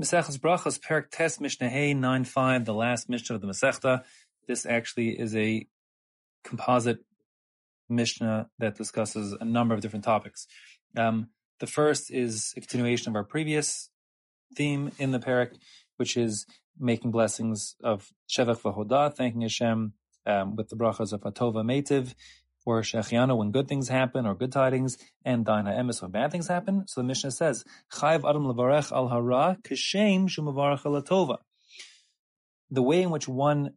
Maseches Brachos, Perak Tes Mishnah Hey 9.5, the last Mishnah of the Masechta. This actually is a composite Mishnah that discusses a number of different topics. Um, the first is a continuation of our previous theme in the Perak, which is making blessings of Shevach Vahodah, thanking Hashem um, with the brachas of Atova Metiv, or Shehecheyanu when good things happen or good tidings, and Dayan HaEmes when bad things happen. So the Mishnah says, Chayv Adam Levarech al Hara Kashem Shumavarach Tova. The way in which one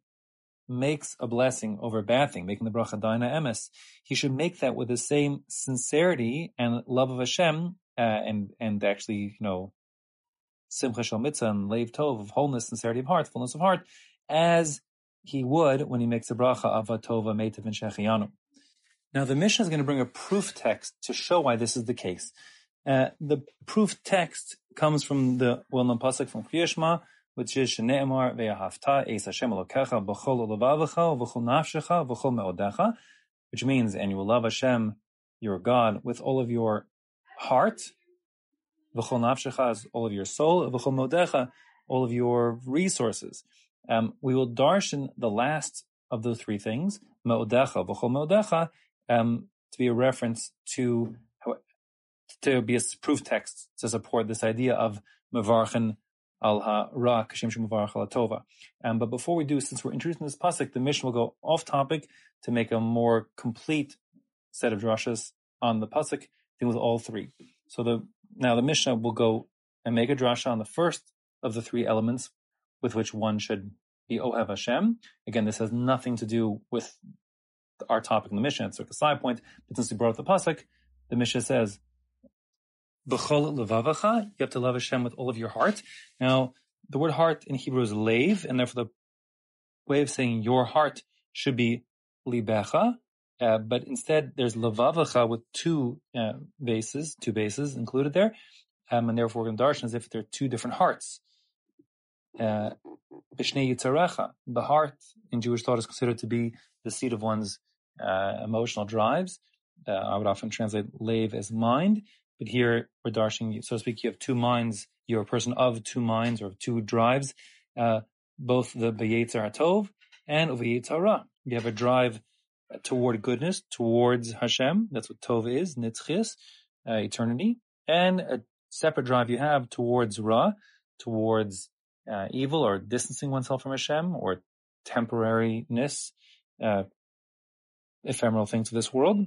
makes a blessing over a bad thing, making the bracha Dayan HaEmes, he should make that with the same sincerity and love of Hashem, uh, and and actually, you know, Simcha Shal Mitzvah and Leiv Tov of wholeness, sincerity of heart, fullness of heart, as he would when he makes a bracha of Metiv and Shehecheyanu. Now, the Mishnah is going to bring a proof text to show why this is the case. Uh, the proof text comes from the well-known pasuk from Kriyashma, which is Shne'emar ve'ahavta es Hashem Elokecha b'chol olavavecha v'chol nafshecha v'chol me'odecha, which means, and you will love Hashem, your God, with all of your heart, v'chol nafshecha is all of your soul, v'chol me'odecha, all of your resources. Um, we will darshan the last of those three things, me'odecha, v'chol me'odecha, um, to be a reference to to be a proof text to support this idea of mevarchen al ha-ra kashem tova. Um, but before we do, since we're introducing this pasuk, the Mishnah will go off topic to make a more complete set of drashas on the pasuk, dealing with all three. So the now the Mishnah will go and make a drasha on the first of the three elements with which one should be Ohev Hashem. Again, this has nothing to do with our topic in the Mishnah. It's like a side point, but since we brought up the pasuk, the Mishnah says, "B'chol levavacha," you have to love Hashem with all of your heart. Now, the word "heart" in Hebrew is "lev," and therefore the way of saying your heart should be libecha. Uh, but instead, there's levavacha with two uh, bases, two bases included there, um, and therefore we're going to darshan as if they're two different hearts. Uh, the heart in Jewish thought is considered to be the seat of one's uh, emotional drives. Uh, I would often translate lave as mind, but here we're darshing, so to speak, you have two minds. You're a person of two minds or two drives, uh, both the B'yetzer HaTov and Uv'yetzer Ra. You have a drive toward goodness, towards Hashem. That's what Tov is, Nitzchis, uh, eternity. And a separate drive you have towards Ra, towards uh, evil or distancing oneself from Hashem or temporariness, uh, ephemeral things of this world,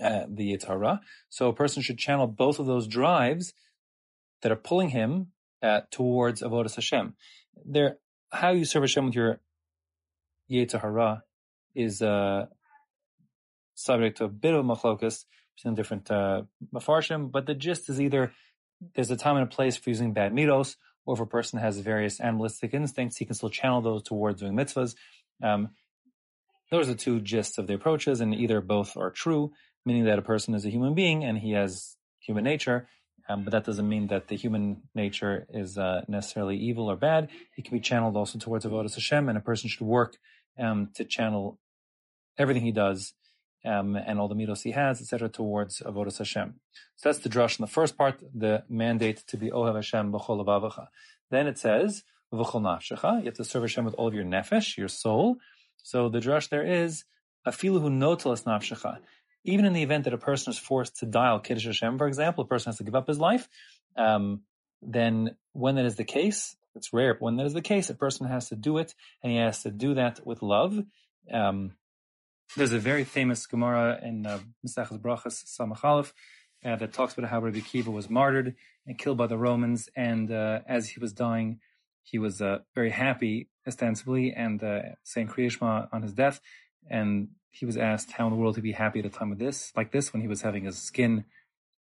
uh, the Yetzer Hara. So a person should channel both of those drives that are pulling him uh, towards Avodas Hashem. There, how you serve Hashem with your Yetzer Hara is uh, subject to a bit of machlokas between different uh, mefarshim, but the gist is either there's a time and a place for using bad mitos, or if a person has various animalistic instincts, he can still channel those towards doing mitzvahs. Um, those are the two gists of the approaches, and either both are true, meaning that a person is a human being and he has human nature, um, but that doesn't mean that the human nature is uh, necessarily evil or bad. It can be channeled also towards avodas Hashem, and a person should work um, to channel everything he does um, and all the mitos he has, etc., towards avodas Hashem. So that's the drush in the first part, the mandate to be ohev Hashem b'chol avavecha. Then it says v'chol nafshecha. You have to serve Hashem with all of your nefesh, your soul. So the drush there is afilu hu notelas nafshecha. Even in the event that a person is forced to dial kiddush Hashem, for example, a person has to give up his life. Um, then when that is the case, it's rare, but when that is the case, a person has to do it, and he has to do that with love. Um, there's a very famous Gemara in uh, Mesachas Brachas Samachalef uh, that talks about how Rabbi Kiva was martyred and killed by the Romans, and uh, as he was dying, he was uh, very happy, ostensibly, and uh, saying Kriya on his death. And he was asked how in the world to be happy at a time of this, like this, when he was having his skin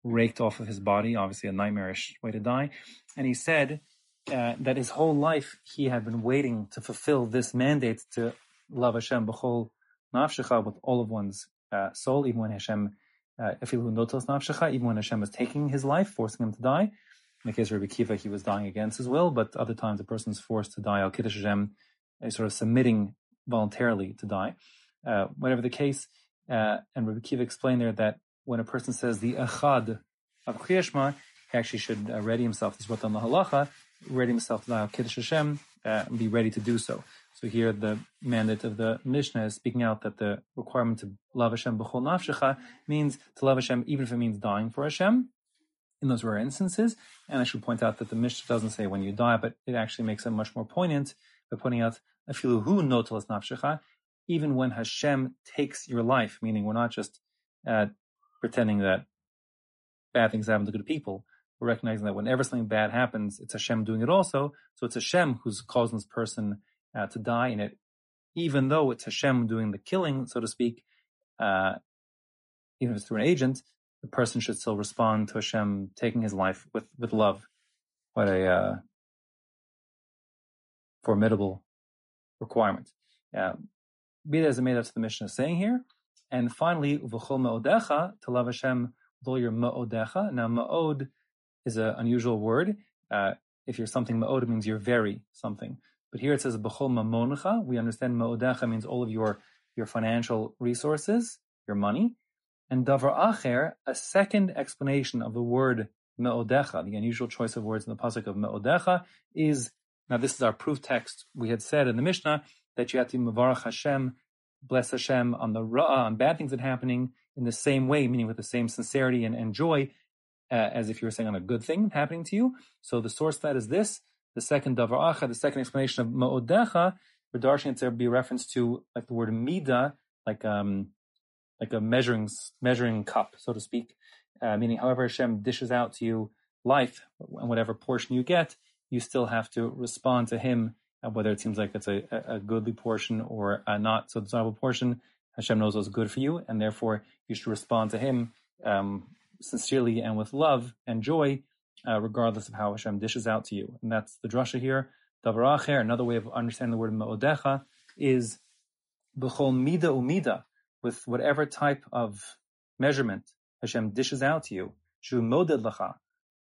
raked off of his body, obviously a nightmarish way to die. And he said uh, that his whole life he had been waiting to fulfill this mandate to love Hashem b'chol nafshecha with all of one's uh, soul, even when Hashem, uh, notos nafshecha, even when Hashem was taking his life, forcing him to die. In the case of Rabbi Kiva, he was dying against his will, but other times a person is forced to die al kiddush Hashem, sort of submitting voluntarily to die. Uh, whatever the case, uh, and Rabbi Kiva explained there that when a person says the achad of Kriyashma, he actually should uh, ready himself. This is what on the halacha ready himself to die al Kiddush Hashem, uh, and be ready to do so. So here the mandate of the Mishnah is speaking out that the requirement to love Hashem b'chol nafshecha means to love Hashem even if it means dying for Hashem in those rare instances. And I should point out that the Mishnah doesn't say when you die, but it actually makes it much more poignant by pointing out afilu hu notelas nafshecha, even when Hashem takes your life, meaning we're not just uh, pretending that bad things happen to good people. We're recognizing that whenever something bad happens, it's Hashem doing it also. So it's Hashem who's causing this person uh, to die in it, even though it's Hashem doing the killing, so to speak. Uh, even if it's through an agent, the person should still respond to Hashem taking his life with with love. What a uh, formidable requirement. Uh, be that as it may, that's the Mishnah is saying here. And finally, v'chol ma'odecha, to love Hashem with all your ma'odecha. Now, ma'od is an unusual word. Uh, if you're something ma'od, means you're very something. But here it says b'chol mamoncha. We understand ma'odecha means all of your your financial resources, your money. And davar acher, a second explanation of the word me'odecha, the unusual choice of words in the pasuk of me'odecha, is now this is our proof text. We had said in the Mishnah that you have to mavarach Hashem, bless Hashem on the ra'ah, on bad things that are happening in the same way, meaning with the same sincerity and, and joy, uh, as if you were saying on a good thing happening to you. So the source that is this, the second davar acha, the second explanation of ma'odecha, Radarshing to be reference to like the word mida, like um like a measuring measuring cup, so to speak, uh, meaning however Hashem dishes out to you life and whatever portion you get, you still have to respond to Him, uh, whether it seems like it's a, a goodly portion or a not so desirable portion. Hashem knows what's good for you, and therefore you should respond to Him um, sincerely and with love and joy, uh, regardless of how Hashem dishes out to you. And that's the drasha here. Davar acher, another way of understanding the word ma'odecha, is b'chol mida umida, with whatever type of measurement Hashem dishes out to you. Shu moded lacha,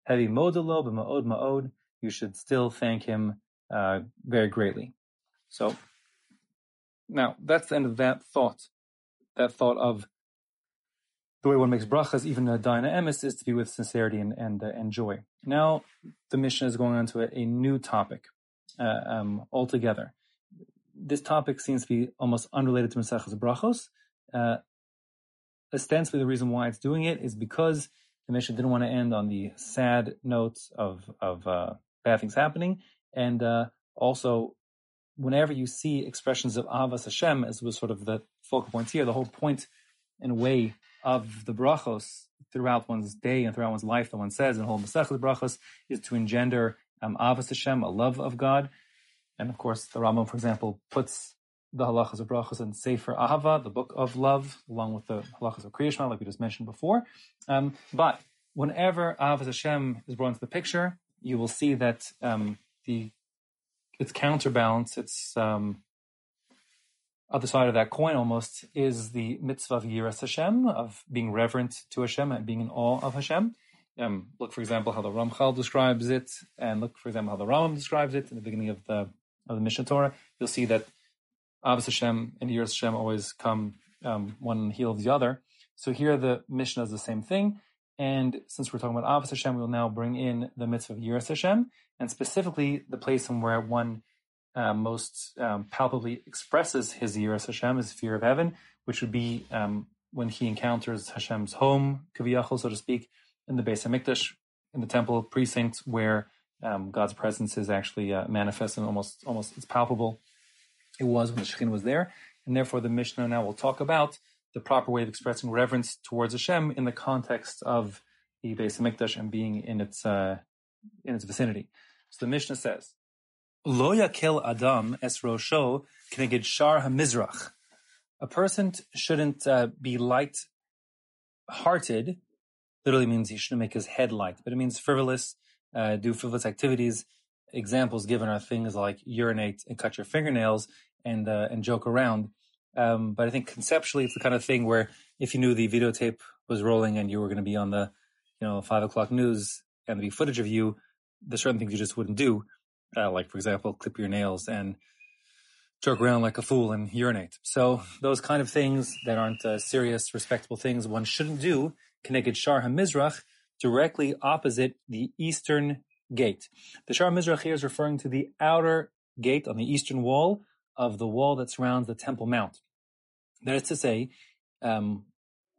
heavy modelo b'ma'od ma'od, you should still thank Him uh, very greatly. So, now that's the end of that thought. That thought of the way one makes brachas, even a dina emes, is to be with sincerity and and, uh, and joy. Now, the Mishnah is going on to a, a new topic uh, um, altogether. This topic seems to be almost unrelated to Maseches Brachos. Uh, ostensibly, the reason why it's doing it is because the Mishnah didn't want to end on the sad notes of of uh, bad things happening, and uh, also whenever you see expressions of Ahavas Hashem, as was sort of the focal point here, the whole point in a way of the brachos throughout one's day and throughout one's life that one says in the whole Masechah brachos is to engender um, Ahavas Hashem, a love of God. And of course, the Rambam, for example, puts the halachas of brachos in Sefer Ahava, the book of love, along with the halachas of Kriyashma, like we just mentioned before. Um, but whenever Ahavas Hashem is brought into the picture, you will see that um, the its counterbalance, its um, other side of that coin almost is the mitzvah of Yiras Hashem, of being reverent to Hashem and being in awe of Hashem. Um, look, for example, how the Ramchal describes it, and look, for example, how the Rambam describes it in the beginning of the of the Mishneh Torah. You'll see that Ahavas Hashem and Yiras Hashem always come um, one heel of the other. So here the Mishnah is the same thing. And since we're talking about Ahavas Hashem, we will now bring in the mitzvah of Yiras Hashem, and specifically the place in where one uh, most um, palpably expresses his Yiras Hashem, his fear of heaven, which would be um, when he encounters Hashem's home, Kaviyachol, so to speak, in the Beis Hamikdash, in the temple precinct, where um, God's presence is actually uh, manifest and almost almost it's palpable. It was when the Shekhinah was there, and therefore the Mishnah now will talk about the proper way of expressing reverence towards Hashem in the context of the Beis Hamikdash and being in its uh, in its vicinity. So the Mishnah says, "Lo yakel adam es rosho kneged shar hamizrach." A person shouldn't uh, be light-hearted literally means he shouldn't make his head light, but it means frivolous, uh, do frivolous activities. Examples given are things like urinate and cut your fingernails and uh, and joke around. Um, but I think conceptually, it's the kind of thing where if you knew the videotape was rolling and you were going to be on the, you know, five o'clock news and there'd be footage of you, there's certain things you just wouldn't do. Uh, like, for example, clip your nails and joke around like a fool and urinate. So those kind of things that aren't uh, serious, respectable things one shouldn't do Connected Shar HaMizrach, directly opposite the eastern gate. The Shar Mizrach here is referring to the outer gate on the eastern wall of the wall that surrounds the Temple Mount. That is to say, um,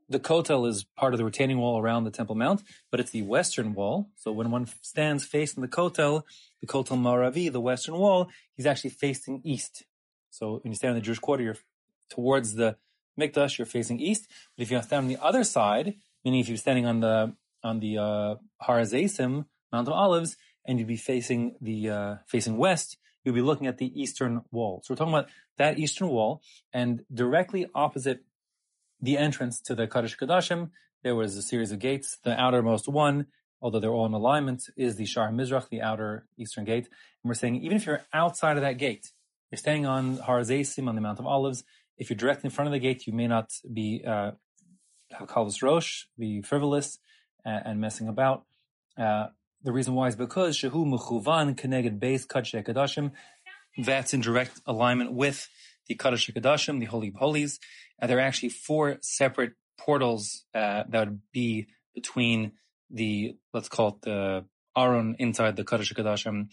the Kotel is part of the retaining wall around the Temple Mount, but it's the western wall. So when one stands facing the Kotel, the Kotel Maravi, the western wall, he's actually facing east. So when you stand in the Jewish quarter, you're towards the Mikdash, you're facing east. But if you stand on the other side, meaning if you're standing on the on the uh, Mount of Olives, and you'd be facing the uh, facing west, you'd be looking at the eastern wall. So we're talking about that eastern wall, and directly opposite the entrance to the Kodesh Kodashim, there was a series of gates. The outermost one, although they're all in alignment, is the Shar Mizrach, the outer eastern gate. And we're saying even if you're outside of that gate, you're standing on Har Zaysim on the Mount of Olives. If you're directly in front of the gate, you may not be uh, Rosh, be frivolous and, and messing about. Uh, the reason why is because Shehu Mechuvan Keneged Beis Kodesh Kodashim. That's in direct alignment with the Kodesh Kodashim, the Holy of Holies. Uh, there are actually four separate portals uh, that would be between the let's call it the Aron inside the Kodesh Kodashim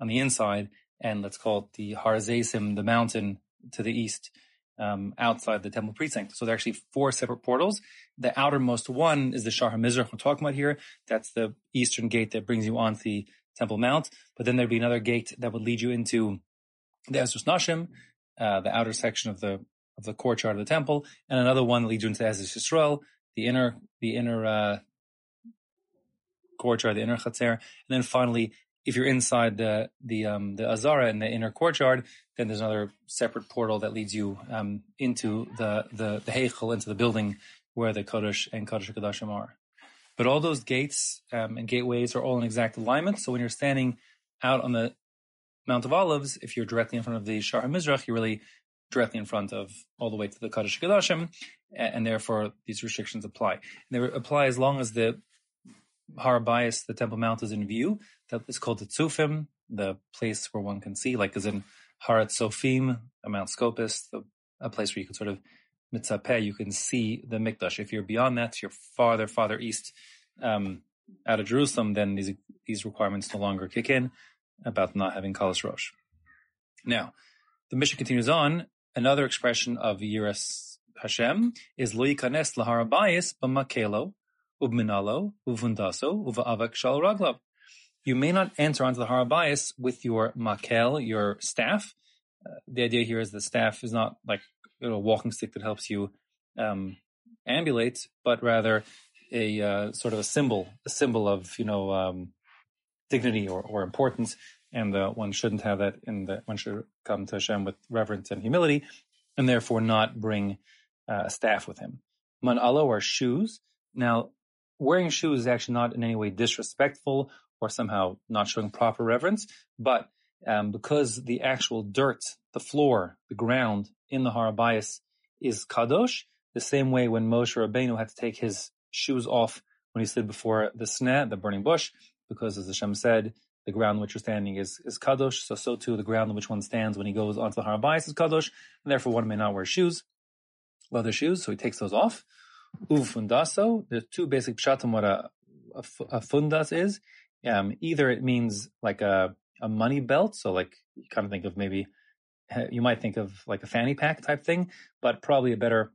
on the inside, and let's call it the Harzaisim, the mountain to the east, um, outside the temple precinct. So there are actually four separate portals. The outermost one is the Shar HaMizrach we're talking about here. That's the eastern gate that brings you onto the Temple Mount. But then there'd be another gate that would lead you into the Ezras Nashim, uh, the outer section of the of the courtyard of the temple, and another one leads you into Ezras Yisrael, the inner the inner uh, courtyard, the inner Chatzer, and then finally if you're inside the the um, the Azara in the inner courtyard, then there's another separate portal that leads you um, into the the the Heichel, into the building where the Kodesh and Kodesh Kodashim are. But all those gates um, and gateways are all in exact alignment. So when you're standing out on the Mount of Olives, if you're directly in front of the Shar HaMizrach, you're really directly in front of all the way to the Kodesh Kodashim, and, therefore these restrictions apply. And they apply as long as the Har Bayis, the Temple Mount, is in view. That is called the Tzufim, the place where one can see, like as in Har HaTzofim, Mount Scopus, the, a place where you can sort of mitzapeh, you can see the Mikdash. If you're beyond that, you're farther, farther east um, out of Jerusalem, then these these requirements no longer kick in about not having Kalas Rosh. Now, the Mishnah continues on. Another expression of Yiras Hashem is Lo Yikanes Lahar Bayis B'Makelo ubminalo, uvundaso, uvaavak shal raglav. You may not enter onto the Har HaBayis with your makel, your staff. Uh, the idea here is the staff is not like you know, a walking stick that helps you um, ambulate, but rather a uh, sort of a symbol, a symbol of you know um, dignity or, or importance, and uh, one shouldn't have that. In the one should come to Hashem with reverence and humility, and therefore not bring uh, a staff with him. Man alo are shoes. Now wearing shoes is actually not in any way disrespectful or somehow not showing proper reverence, but um, because the actual dirt, the floor, the ground in the Har HaBayis is kadosh, the same way when Moshe Rabbeinu had to take his shoes off when he stood before the snat, the burning bush, because as Hashem said, the ground on which you're standing is, is kadosh, so so too the ground on which one stands when he goes onto the Har HaBayis is kadosh, and therefore one may not wear shoes, leather shoes, so he takes those off. Ufundaso, there's two basic pshatim what a, a, a fundas is. Um, either it means like a, a money belt, so like you kind of think of maybe, you might think of like a fanny pack type thing, but probably a better,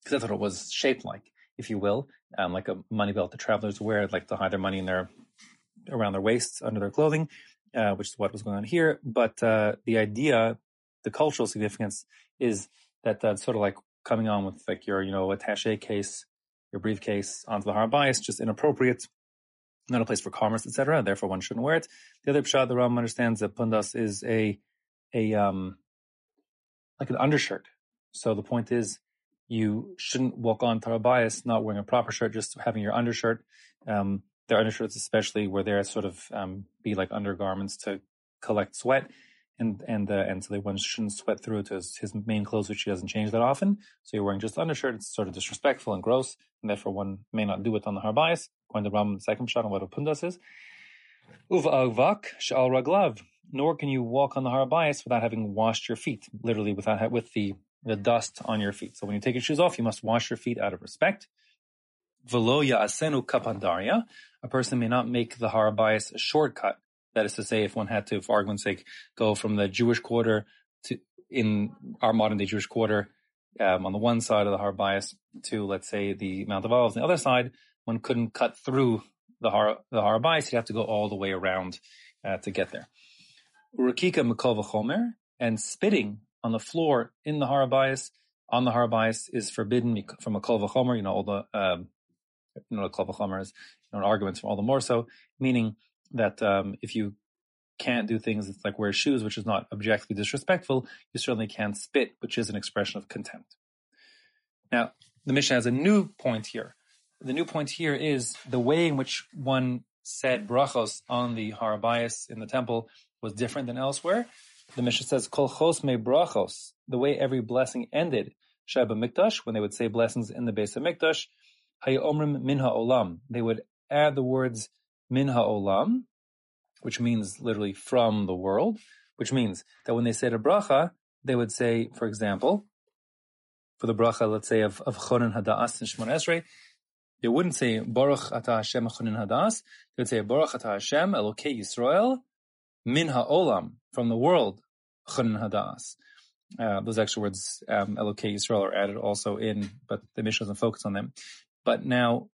because that's what it was shaped like, if you will, um, like a money belt that travelers wear, like to hide their money in their, around their waists, under their clothing, uh, which is what was going on here. But uh, the idea, the cultural significance is that that's sort of like coming on with like your, you know, attache case, your briefcase onto the Har Bayis, just inappropriate, not a place for commerce, etc. Therefore, one shouldn't wear it. The other pshat, the Ram understands that pundas is a, a, um, like an undershirt. So the point is, you shouldn't walk on Tarabayas not wearing a proper shirt, just having your undershirt. Um, their undershirts, especially, where there are sort of um, be like undergarments to collect sweat and and uh, and so they one shouldn't sweat through it to his, his, main clothes, which he doesn't change that often. So you're wearing just undershirt. It's sort of disrespectful and gross, and therefore one may not do it on the Har HaBayis. Going to Ram, the second shot on what a pundas is. Uva avak shal raglav. Nor can you walk on the Har HaBayis without having washed your feet, literally without with the the dust on your feet. So when you take your shoes off, you must wash your feet out of respect. Veloya asenu kapandaria. A person may not make the Har HaBayis a shortcut. That is to say, if one had to, for argument's sake, go from the Jewish quarter to in our modern day Jewish quarter um, on the one side of the Har HaBayis to, let's say, the Mount of Olives on the other side, one couldn't cut through the Har the Har HaBayis. You'd have to go all the way around uh, to get there. Urakika Mikol Chomer and spitting on the floor in the Har HaBayis on the Har HaBayis is forbidden from a Kol V'chomer, you know, all the, um, you know, is, you know, arguments from all the more so, meaning that, um, if you can't do things like wear shoes, which is not objectively disrespectful, you certainly can't spit, which is an expression of contempt. Now, the Mishnah has a new point here. The new point here is the way in which one said brachos on the Har HaBayis in the temple was different than elsewhere. The Mishnah says, Kol chos me brachos, the way every blessing ended, Sheba Mikdash, when they would say blessings in the base of Mikdash, Hayomrim Min Ha'olam. They would add the words Min Ha'olam, which means literally from the world, which means that when they said a bracha, they would say, for example, for the bracha, let's say of, of Chonin Hadas and Shemoneh Esrei, they wouldn't say Baruch Ata Hashem Chonin Hadas. They would say Baruch Ata Hashem Elokei Yisrael Min Ha'olam from the world Chonin Hadas. Uh, those extra words, um, Elokei Yisrael, are added also in, but the Mishnah doesn't focus on them. But now,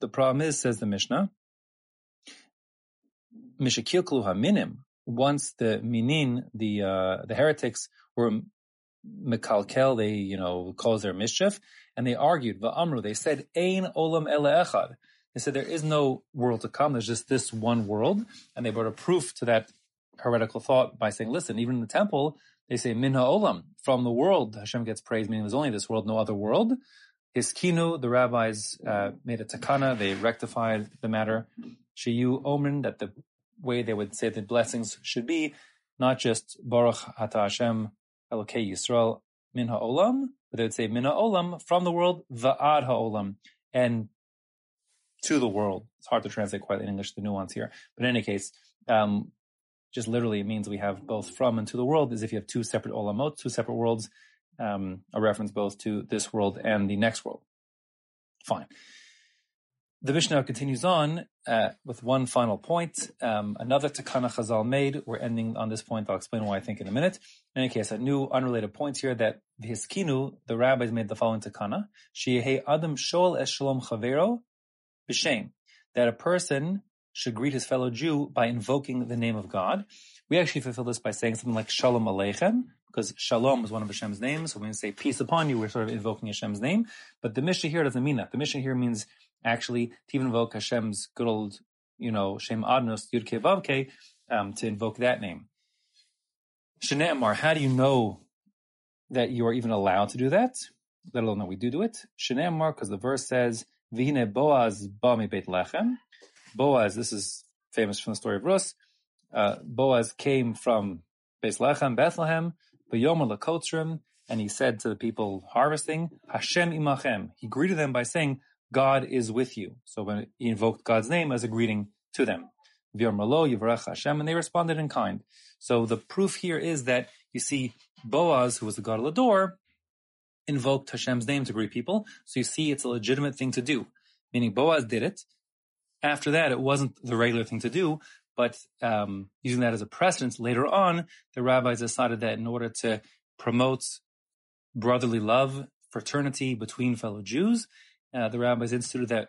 the problem is, says the Mishnah, Mishakilklu HaMinim, once the Minim, the, uh, the heretics were Mekalkel, they, you know, caused their mischief, and they argued, Va'amru, they said, Ein Olam Ele Echad. They said there is no world to come, there's just this one world, and they brought a proof to that heretical thought by saying, listen, even in the temple, they say Min Ha'olam, from the world. Hashem gets praise, meaning there's only this world, no other world. Hiskinu, the rabbis uh, made a takana, they rectified the matter. Shiyu Omen, that the way they would say the blessings should be, not just Baruch Hata Hashem Elokei Yisrael Min Ha'olam, but they would say Min Ha'olam, from the world, Va'ad Ha'olam, and to the world. It's hard to translate quite in English, the nuance here. But in any case, um, just literally it means we have both from and to the world, as if you have two separate olamot, two separate worlds, um, a reference both to this world and the next world. Fine. The Mishnah continues on uh, with one final point. Um, another Takana Chazal made. We're ending on this point. I'll explain why I think in a minute. In any case, a new unrelated point here that the Hiskinu, the rabbis made the following Takana. Sheyehei Adam Shoel Es Shalom Chavero B'Shem. That a person should greet his fellow Jew by invoking the name of God. We actually fulfill this by saying something like Shalom Aleichem, because Shalom is one of Hashem's names. So when we say peace upon you, we're sort of invoking Hashem's name. But the Mishnah here doesn't mean that. The Mishnah here means actually to even invoke Hashem's good old, you know, Shem Adnos, Yudke Vavke, um, to invoke that name. Shne'emar, how do you know that you are even allowed to do that? Let alone that we do do it. Shne'emar, because the verse says, Vihine Boaz Bami Beit Lechem, Boaz, this is famous from the story of Rus, uh, Boaz came from Beis Lechem, Bethlehem, and he said to the people harvesting, Hashem imachem. He greeted them by saying, God is with you. So when he invoked God's name as a greeting to them. Hashem, and they responded in kind. So the proof here is that you see Boaz, who was the gadol hador, invoked Hashem's name to greet people. So you see it's a legitimate thing to do. Meaning Boaz did it, after that, it wasn't the regular thing to do, but um, using that as a precedent later on, the rabbis decided that in order to promote brotherly love, fraternity between fellow Jews, uh, the rabbis instituted that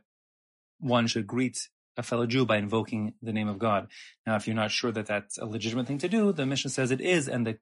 one should greet a fellow Jew by invoking the name of God. Now, if you're not sure that that's a legitimate thing to do, the Mishnah says it is, and the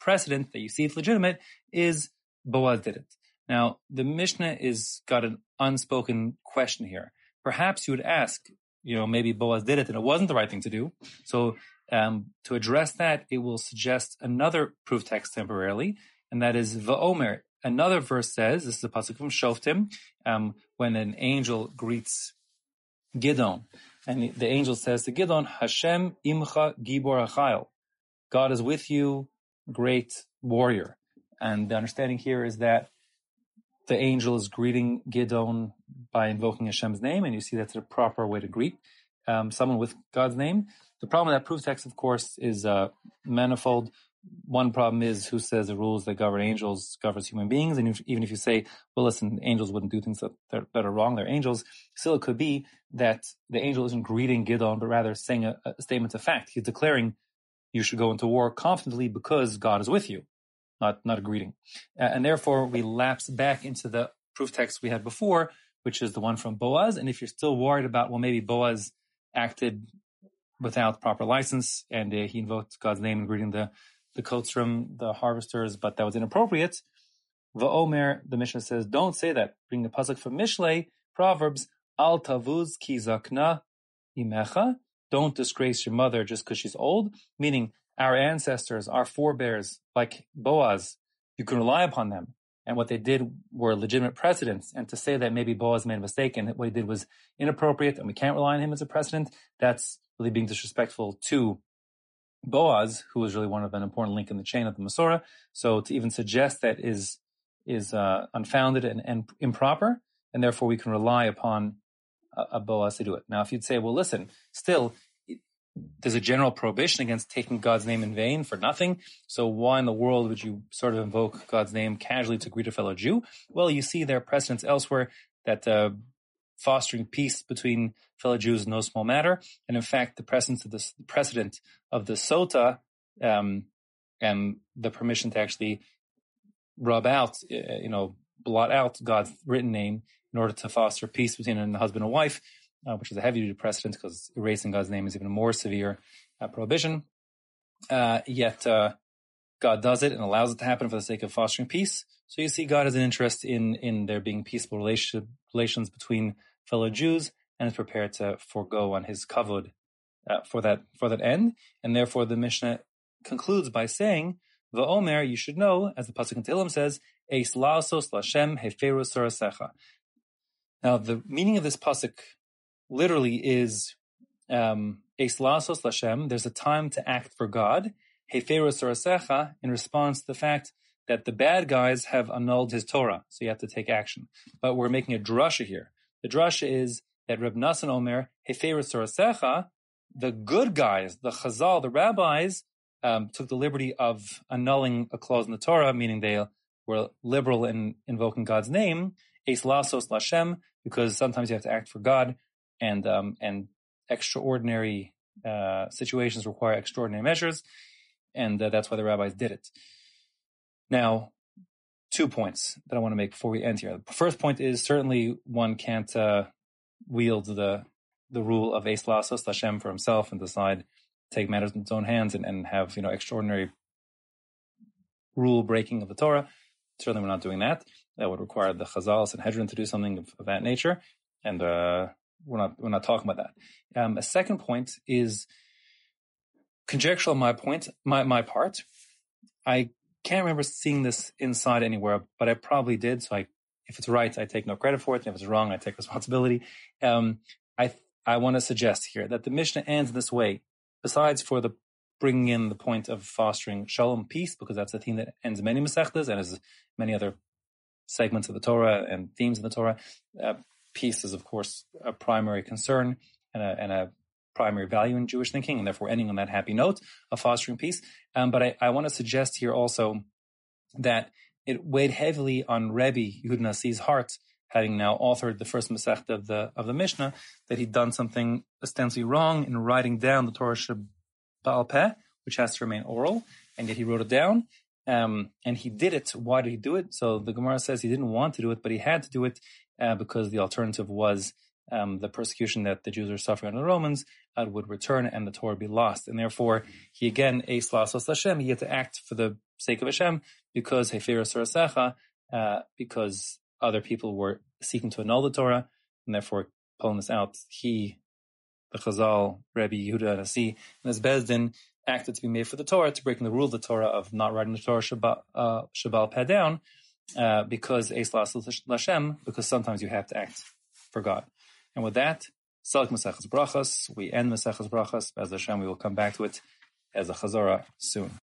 precedent that you see it's legitimate is Boaz did it. Now, the Mishnah is got an unspoken question here perhaps you would ask, you know, maybe Boaz did it and it wasn't the right thing to do. So um, to address that, it will suggest another proof text temporarily, and that is Va'omer. Another verse says, this is a pasuk from Shoftim, um, when an angel greets Gidon, and the angel says to Gidon, Hashem imcha gibor achayil. God is with you, great warrior. And the understanding here is that the angel is greeting Gidon by invoking Hashem's name, and you see that's the proper way to greet um, someone with God's name. The problem with that proof text, of course, is uh, manifold. one problem is who says the rules that govern angels governs human beings. And if, even if you say, well, listen, angels wouldn't do things that, that, that, are wrong, they're angels, still it could be that the angel isn't greeting Gidon, but rather saying a, a statement of fact. He's declaring you should go into war confidently because God is with you, not, not a greeting. And therefore we lapse back into the proof text we had before, which is the one from Boaz. And if you're still worried about, well, maybe Boaz acted without proper license and uh, he invoked God's name in greeting the the from the harvesters, but that was inappropriate. Va'omer, the Mishnah says, don't say that. Bring the pasuk from Mishle, Proverbs, Al tavuz kizakna imecha. Don't disgrace your mother just because she's old. Meaning, our ancestors, our forebears, like Boaz, you can rely upon them. And what they did were legitimate precedents. And to say that maybe Boaz made a mistake and what he did was inappropriate and we can't rely on him as a precedent, that's really being disrespectful to Boaz, who was really one of an important link in the chain of the Masorah. So to even suggest that is is uh, unfounded and, and, improper, and therefore we can rely upon a, a, Boaz to do it. Now, if you'd say, well, listen, still, there's a general prohibition against taking God's name in vain for nothing. So why in the world would you sort of invoke God's name casually to greet a fellow Jew? Well, you see there are precedents elsewhere that uh, fostering peace between fellow Jews is no small matter. And in fact, the presence of the precedent of the sota um, and the permission to actually rub out, uh, you know, blot out God's written name in order to foster peace between a husband and wife, uh, which is a heavy duty precedent because erasing God's name is even a more severe uh, prohibition. Uh, yet uh, God does it and allows it to happen for the sake of fostering peace. So you see, God has an interest in in there being peaceful relationship, relations between fellow Jews and is prepared to forego on his kavod uh, for that for that end. And therefore, the Mishnah concludes by saying, "Va'omer, you should know, as the pasuk in Tehillim says, Eis la'asos lashem heferu sorasecha." Now, the meaning of this pasuk literally is um, Eis la'asos lashem. There's a time to act for God. Heferu sorasecha in response to the fact that the bad guys have annulled his Torah, so you have to take action. But we're making a drasha here. The drasha is that Reb Nassan Omer, Heferes Sorasecha, the good guys, the Chazal, the rabbis, um, took the liberty of annulling a clause in the Torah, meaning they were liberal in invoking God's name, Eis Lasos Lashem, because sometimes you have to act for God, and um, and extraordinary uh, situations require extraordinary measures, and uh, that's why the rabbis did it. Now, two points that I want to make before we end here. The first point is certainly one can't uh, wield the the rule of Eis Lasos Hashem for himself and decide to take matters in its own hands and, and have you know extraordinary rule breaking of the Torah. Certainly, we're not doing that. That would require the Chazal and Hedron to do something of, of that nature, and uh, we're not we're not talking about that. Um, a second point is conjectural. My point, my my part. I can't remember seeing this inside anywhere, but I probably did. So I, if it's right, I take no credit for it. If it's wrong, I take responsibility. Um, I, I want to suggest here that the Mishnah ends this way, besides for the bringing in the point of fostering shalom, peace, because that's a theme that ends many Masechtas and as many other segments of the Torah and themes of the Torah. Uh, peace is, of course, a primary concern and a, and a primary value in Jewish thinking, and therefore ending on that happy note of fostering peace. Um, but I, I want to suggest here also that it weighed heavily on Rebbe Yehud Nasi's heart, having now authored the first Masechta of the of the Mishnah, that he'd done something ostensibly wrong in writing down the Torah Shebaal Peh, which has to remain oral, and yet he wrote it down. Um, and he did it. Why did he do it? So the Gemara says he didn't want to do it, but he had to do it uh, because the alternative was um, the persecution that the Jews are suffering under the Romans uh, would return and the Torah be lost. And therefore, he again, Eis Lasos Hashem, he had to act for the sake of Hashem because Surasecha, uh, because other people were seeking to annul the Torah, and therefore pulling this out, he, the Chazal, Rabbi Yehuda Nasi, and his Bezdin acted to be made for the Torah, to breaking the rule of the Torah of not writing the Torah Shebaal, uh, Peh down, uh, because Eis Lasos Hashem, because sometimes you have to act for God. And with that, Salik Maseches Brachas, we end Maseches Brachas. As Hashem, we will come back to it as a Chazara soon.